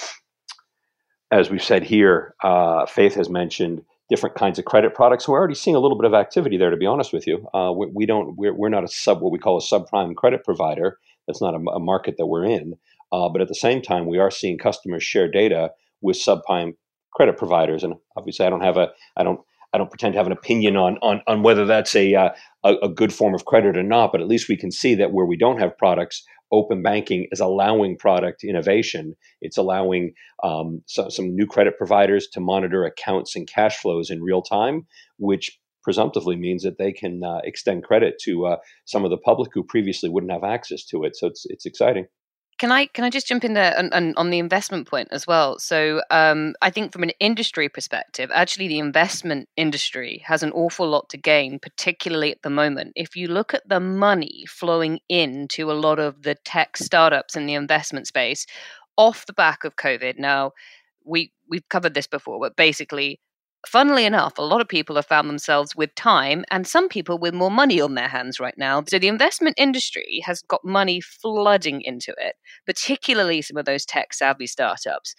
as we've said here, uh, Faith has mentioned different kinds of credit products. So we're already seeing a little bit of activity there. To be honest with you, uh, we, we, don't we're, we're not a sub what we call a subprime credit provider. That's not a, a market that we're in. Uh, but at the same time, we are seeing customers share data with subprime credit providers. And obviously, I don't have a I don't I don't pretend to have an opinion on on, on whether that's a, uh, a, good form of credit or not. But at least we can see that where we don't have products, open banking is allowing product innovation. It's allowing um, so, some new credit providers to monitor accounts and cash flows in real time, which presumptively means that they can uh, extend credit to uh, some of the public who previously wouldn't have access to it. So it's it's exciting. Can I can I just jump in there and, and on the investment point as well? So um, I think from an industry perspective, actually the investment industry has an awful lot to gain, particularly at the moment. If you look at the money flowing into a lot of the tech startups in the investment space off the back of COVID. Now we we've covered this before, but basically funnily enough, a lot of people have found themselves with time and some people with more money on their hands right now. So the investment industry has got money flooding into it, particularly some of those tech savvy startups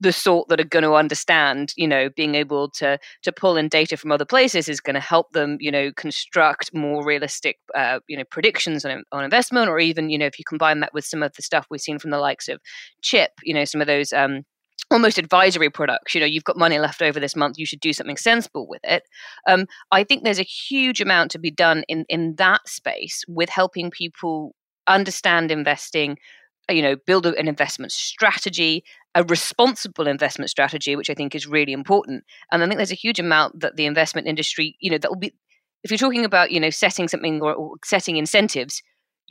the sort that are going to understand you know being able to to pull in data from other places is going to help them you know construct more realistic uh, you know predictions on, on investment or even you know if you combine that with some of the stuff we've seen from the likes of chip you know some of those um, almost advisory products you know you've got money left over this month you should do something sensible with it. Um, i think there's a huge amount to be done in in that space with helping people understand investing you know build an investment strategy a responsible investment strategy which i think is really important. And i think there's a huge amount that the investment industry you know that will be if you're talking about you know setting something or, or setting incentives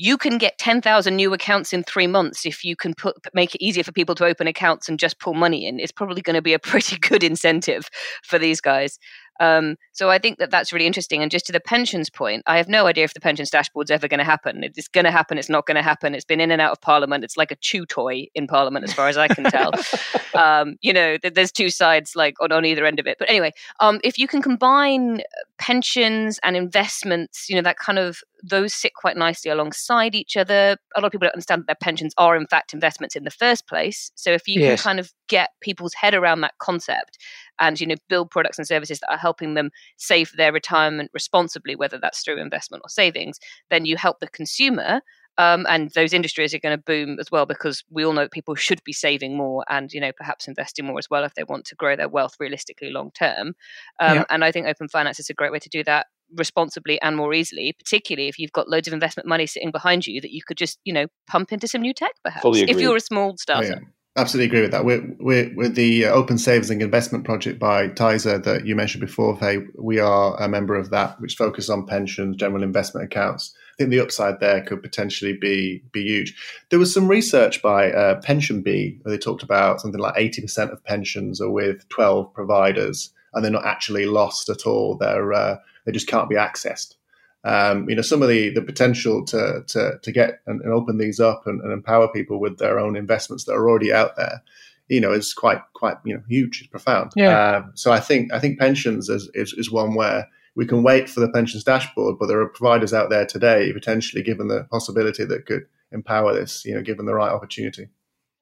you can get 10,000 new accounts in three months if you can put, make it easier for people to open accounts and just pull money in. It's probably going to be a pretty good incentive for these guys. Um, so I think that that's really interesting. And just to the pensions point, I have no idea if the pensions dashboard's ever going to happen. It's going to happen. It's not going to happen. It's been in and out of Parliament. It's like a chew toy in Parliament, as far as I can tell. um, you know, there's two sides like on, on either end of it. But anyway, um, if you can combine pensions and investments, you know, that kind of those sit quite nicely alongside each other. A lot of people don't understand that their pensions are in fact investments in the first place. So if you yes. can kind of get people's head around that concept and you know build products and services that are helping them save their retirement responsibly whether that's through investment or savings then you help the consumer um, and those industries are going to boom as well because we all know people should be saving more and you know perhaps investing more as well if they want to grow their wealth realistically long term um, yeah. and i think open finance is a great way to do that responsibly and more easily particularly if you've got loads of investment money sitting behind you that you could just you know pump into some new tech perhaps if you're a small startup oh, yeah. Absolutely agree with that. We're, we're, with the uh, Open Savings and Investment Project by TISA that you mentioned before, Faye. We are a member of that, which focuses on pensions, general investment accounts. I think the upside there could potentially be be huge. There was some research by uh, PensionBee where they talked about something like 80% of pensions are with 12 providers and they're not actually lost at all. They're, uh, they just can't be accessed um, you know, some of the the potential to to to get and, and open these up and, and, empower people with their own investments that are already out there, you know, is quite quite you know huge, it's profound. Yeah. Um, so I think I think pensions is, is is one where we can wait for the pensions dashboard, but there are providers out there today potentially given the possibility that could empower this, you know, given the right opportunity.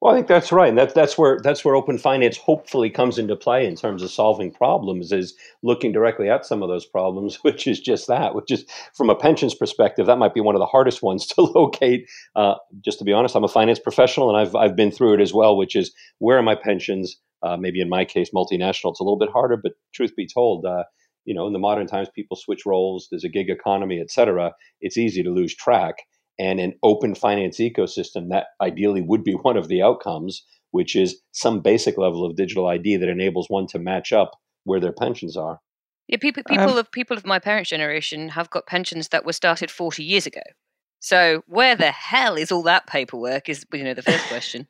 Well, I think that's right, and that's that's where that's where open finance hopefully comes into play in terms of solving problems. Is looking directly at some of those problems, which is just that. Which is from a pensions perspective, that might be one of the hardest ones to locate. Uh, just to be honest, I'm a finance professional, and I've I've been through it as well. Which is where are my pensions? Uh, maybe in my case, multinational, it's a little bit harder. But truth be told, uh, you know, in the modern times, people switch roles. There's a gig economy, et cetera. It's easy to lose track and an open finance ecosystem that ideally would be one of the outcomes which is some basic level of digital id that enables one to match up where their pensions are. Yeah people people um, of people of my parents generation have got pensions that were started 40 years ago. So where the hell is all that paperwork is you know the first question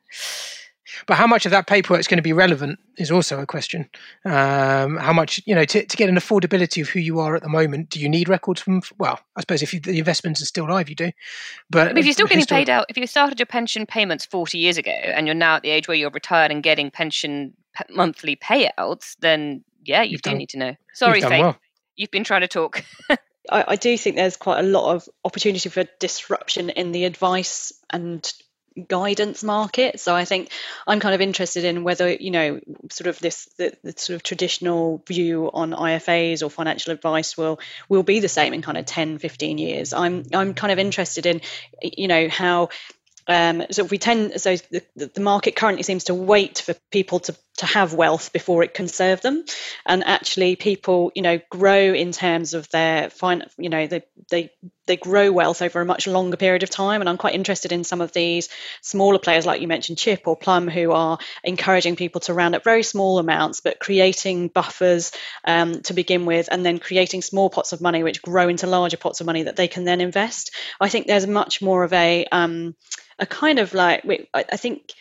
but how much of that paperwork is going to be relevant is also a question. Um, how much, you know, to, to, get an affordability of who you are at the moment, do you need records from? Well, I suppose if you, the investments are still live, you do. But, if you're still getting paid out, if you started your pension payments 40 years ago and you're now at the age where you're retired and getting pension monthly payouts, then yeah, you do done, need to know. Sorry, Faith, well. you've been trying to talk. I, I do think there's quite a lot of opportunity for disruption in the advice and guidance market. So I think I'm kind of interested in whether you know sort of this the, the, sort of traditional view on IFAs or financial advice will will be the same in kind of 10 15 years. I'm I'm kind of interested in you know how um, so we tend, so the, the market currently seems to wait for people to, to have wealth before it can serve them, and actually people, you know, grow in terms of their fine, you know, they they they grow wealth over a much longer period of time. And I'm quite interested in some of these smaller players, like you mentioned, Chip or Plum, who are encouraging people to round up very small amounts, but creating buffers um, to begin with, and then creating small pots of money which grow into larger pots of money that they can then invest. I think there's much more of a um, a kind of like I think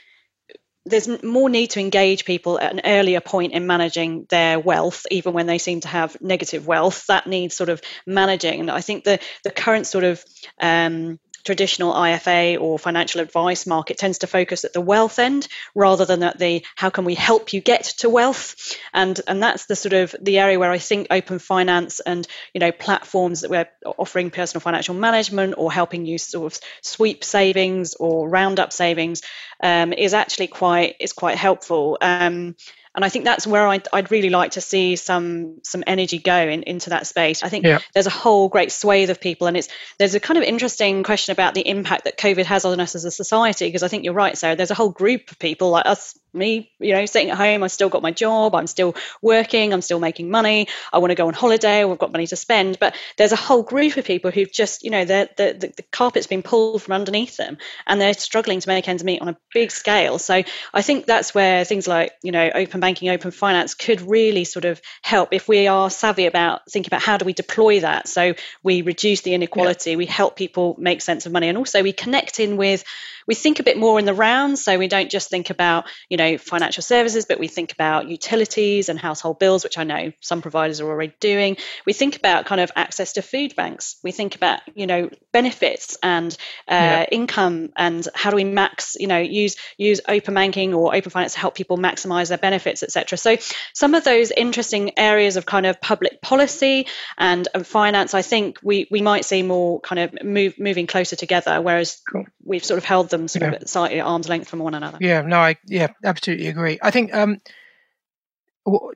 there's more need to engage people at an earlier point in managing their wealth, even when they seem to have negative wealth. That needs sort of managing. And I think the the current sort of um, traditional IFA or financial advice market tends to focus at the wealth end rather than at the how can we help you get to wealth. And and that's the sort of the area where I think open finance and you know platforms that we're offering personal financial management or helping you sort of sweep savings or round up savings um, is actually quite is quite helpful. Um, and I think that's where I'd, I'd, really like to see some some energy go in, into that space. I think yeah. there's a whole great swathe of people, and it's there's a kind of interesting question about the impact that COVID has on us as a society. Because I think you're right, Sarah. There's a whole group of people like us me, you know, sitting at home, I've still got my job, I'm still working, I'm still making money, I want to go on holiday, I've got money to spend. But there's a whole group of people who've just, you know, the, the, the carpet's been pulled from underneath them and they're struggling to make ends meet on a big scale. So I think that's where things like, you know, open banking, open finance could really sort of help if we are savvy about thinking about how do we deploy that. So we reduce the inequality, yeah. we help people make sense of money, and also we connect in with we think a bit more in the round. So we don't just think about, you know, financial services, but we think about utilities and household bills, which I know some providers are already doing. We think about kind of access to food banks. We think about, you know, benefits and uh, yeah. income and how do we max, you know, use use open banking or open finance to help people maximize their benefits, etc. So some of those interesting areas of kind of public policy and, and finance, I think we we might see more kind of move moving closer together, whereas cool. we've sort of held them them sort yeah. of slightly at arm's length from one another. Yeah, no, I yeah, absolutely agree. I think um,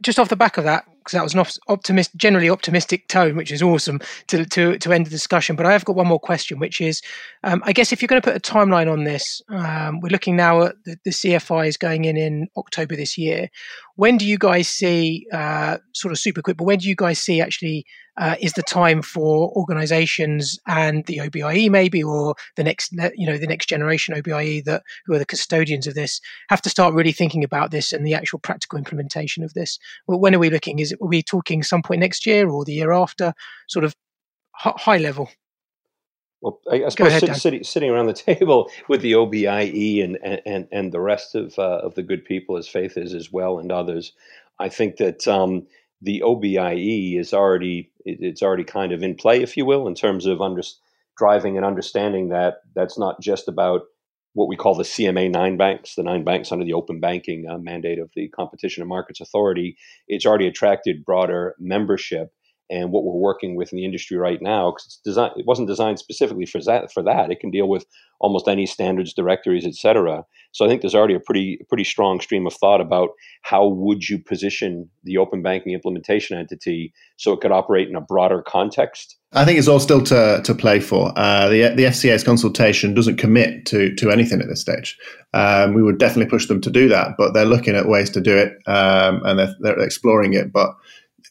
just off the back of that, because that was an optimist, generally optimistic tone, which is awesome to to to end the discussion. But I have got one more question, which is, um, I guess if you're going to put a timeline on this, um, we're looking now at the, the CFI is going in in October this year. When do you guys see, uh, sort of super quick, but when do you guys see actually uh, is the time for organisations and the OBIE maybe, or the next, you know, the next generation OBIE that who are the custodians of this have to start really thinking about this and the actual practical implementation of this? Well, when are we looking? Is it are we talking some point next year or the year after? Sort of high level. Well, I, I suppose ahead, sitting, sitting around the table with the OBIE and and and the rest of uh, of the good people, as Faith is as well, and others, I think that um, the OBIE is already it's already kind of in play, if you will, in terms of under, driving and understanding that that's not just about what we call the CMA nine banks, the nine banks under the open banking uh, mandate of the Competition and Markets Authority. It's already attracted broader membership and what we're working with in the industry right now because it's designed it wasn't designed specifically for that for that it can deal with almost any standards directories etc so i think there's already a pretty pretty strong stream of thought about how would you position the open banking implementation entity so it could operate in a broader context I think it's all still to, to play for. Uh, the the FCA's consultation doesn't commit to to anything at this stage. Um, we would definitely push them to do that, but they're looking at ways to do it um, and they're, they're exploring it. But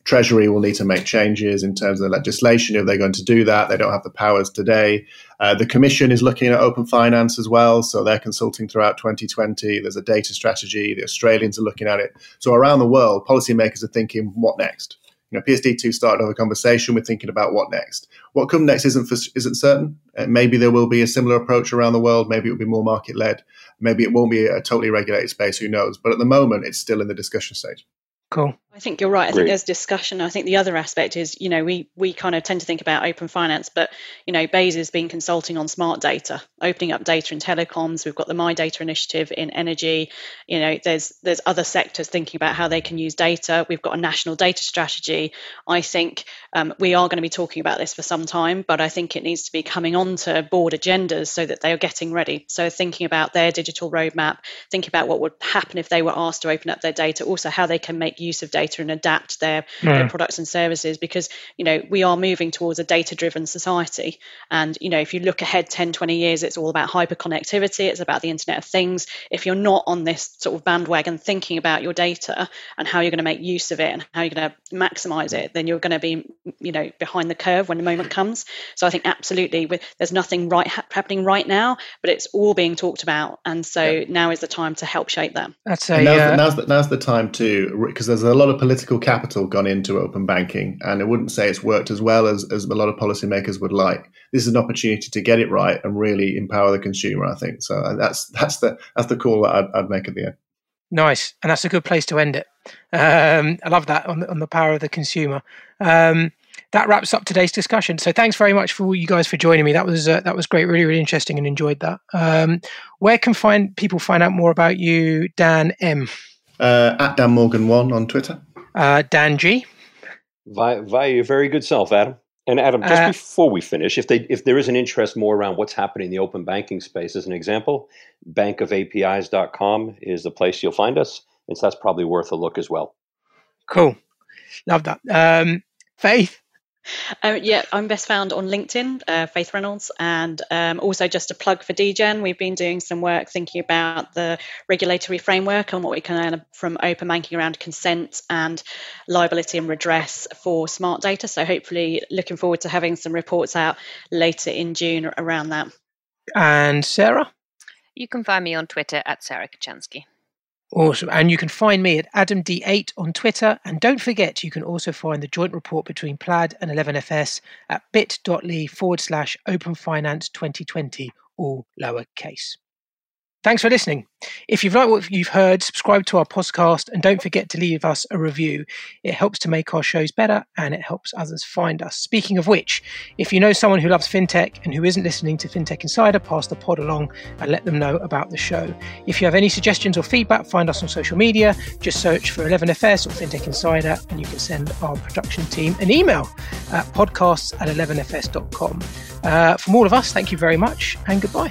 Treasury will need to make changes in terms of the legislation if they're going to do that. They don't have the powers today. Uh, the Commission is looking at open finance as well, so they're consulting throughout 2020. There's a data strategy. The Australians are looking at it. So around the world, policymakers are thinking, what next? You know, PSD2 started off a conversation. We're thinking about what next. What comes next isn't for, isn't certain. Uh, maybe there will be a similar approach around the world. Maybe it will be more market led. Maybe it won't be a totally regulated space. Who knows? But at the moment, it's still in the discussion stage. Cool. I think you're right. I think there's discussion. I think the other aspect is, you know, we we kind of tend to think about open finance, but you know, BEIS has been consulting on smart data, opening up data in telecoms. We've got the My Data initiative in energy. You know, there's there's other sectors thinking about how they can use data. We've got a national data strategy. I think um, we are going to be talking about this for some time, but I think it needs to be coming onto board agendas so that they are getting ready. So thinking about their digital roadmap, thinking about what would happen if they were asked to open up their data, also how they can make use of data data and adapt their, mm. their products and services because you know we are moving towards a data driven society. And you know if you look ahead 10 20 years it's all about hyper connectivity it's about the internet of things. If you're not on this sort of bandwagon thinking about your data and how you're going to make use of it and how you're going to maximize it then you're going to be you know behind the curve when the moment comes. So i think absolutely with, there's nothing right ha- happening right now but it's all being talked about. And so yeah. now is the time to help shape that. That's a, now's, uh, the, now's, the, now's the time to because there's a lot of political capital gone into open banking, and I wouldn't say it's worked as well as, as a lot of policymakers would like. This is an opportunity to get it right and really empower the consumer. I think so. That's that's the that's the call that I'd, I'd make at the end. Nice, and that's a good place to end it. Um, I love that on the, on the power of the consumer. Um, that wraps up today's discussion. So thanks very much for you guys for joining me. That was uh, that was great, really really interesting, and enjoyed that. Um, where can find people find out more about you, Dan M? Uh, at Dan Morgan one on Twitter. Uh, Dan G. Via, via your very good self, Adam. And Adam, just Uh, before we finish, if they if there is an interest more around what's happening in the open banking space, as an example, bankofapis.com is the place you'll find us. And so that's probably worth a look as well. Cool, love that. Um, Faith. Um, yeah, I'm best found on LinkedIn, uh, Faith Reynolds, and um, also just a plug for DGen. We've been doing some work thinking about the regulatory framework and what we can learn from open banking around consent and liability and redress for smart data. So hopefully, looking forward to having some reports out later in June around that. And Sarah. You can find me on Twitter at Sarah Kocianski. Awesome. And you can find me at AdamD8 on Twitter. And don't forget, you can also find the joint report between Plaid and 11FS at bit.ly forward slash open finance 2020, all lowercase. Thanks for listening. If you've liked what you've heard, subscribe to our podcast and don't forget to leave us a review. It helps to make our shows better and it helps others find us. Speaking of which, if you know someone who loves fintech and who isn't listening to FinTech Insider, pass the pod along and let them know about the show. If you have any suggestions or feedback, find us on social media. Just search for 11FS or FinTech Insider and you can send our production team an email at podcasts at 11fs.com. Uh, from all of us, thank you very much and goodbye.